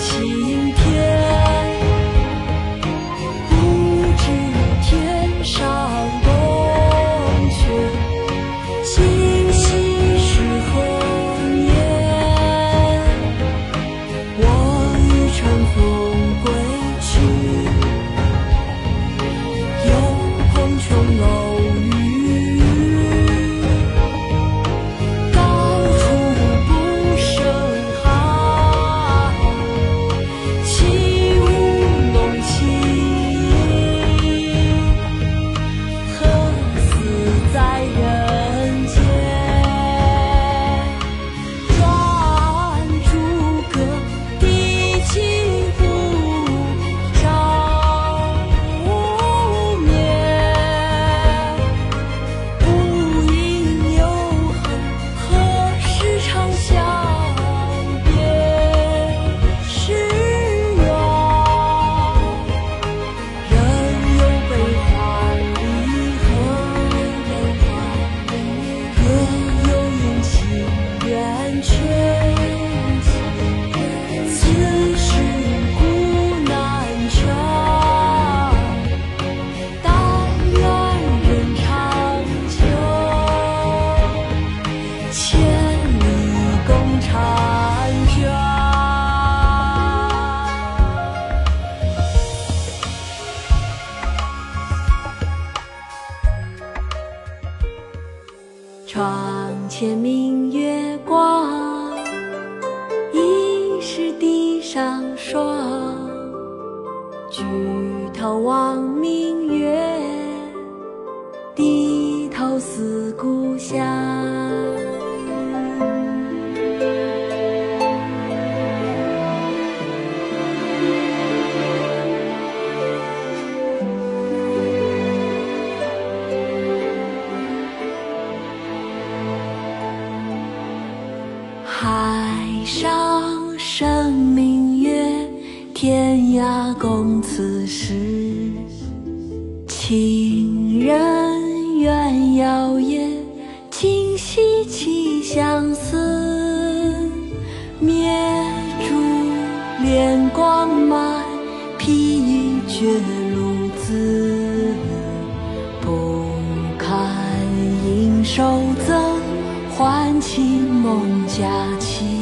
情。床前明月光疑是地上霜。举头望明月低头思故乡。上生明月，天涯共此时。情人怨遥夜，今夕起相思。灭烛怜光满，披衣觉露滋。不堪盈手赠，还寝梦佳期。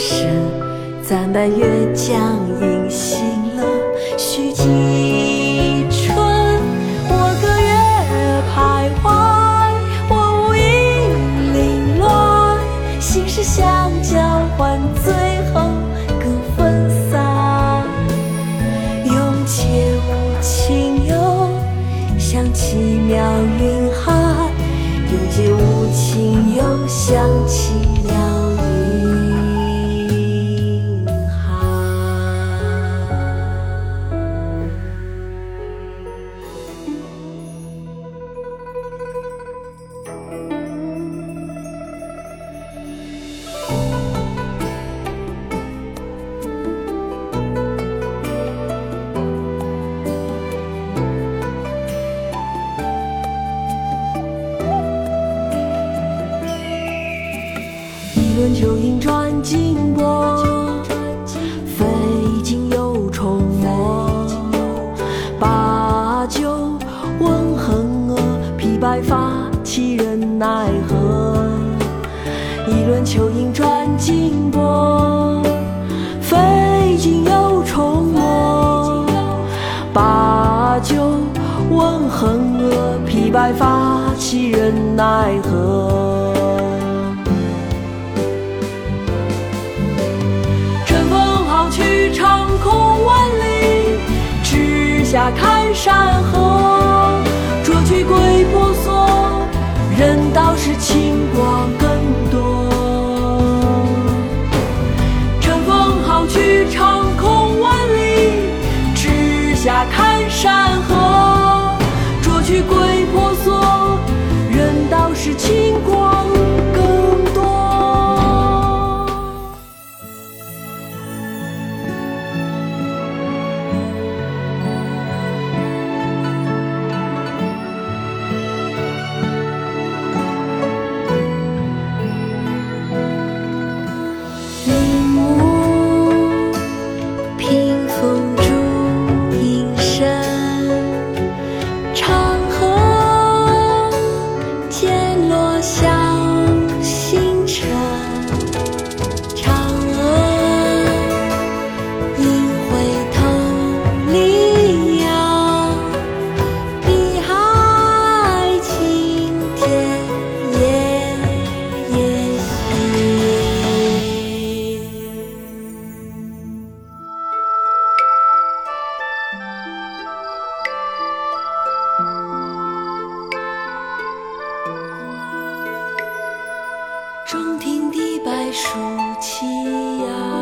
我身。暂伴月将影，醒了须记春。我歌月徘徊，我舞影零乱。心事相交换，最后更分散。用且无情游，想起妙云白发，其人奈何？乘风好去长空万里，直下看山河。掇去归婆娑，人道是清光更多。乘风好去长空万里，直下看山河。中庭地白树栖鸦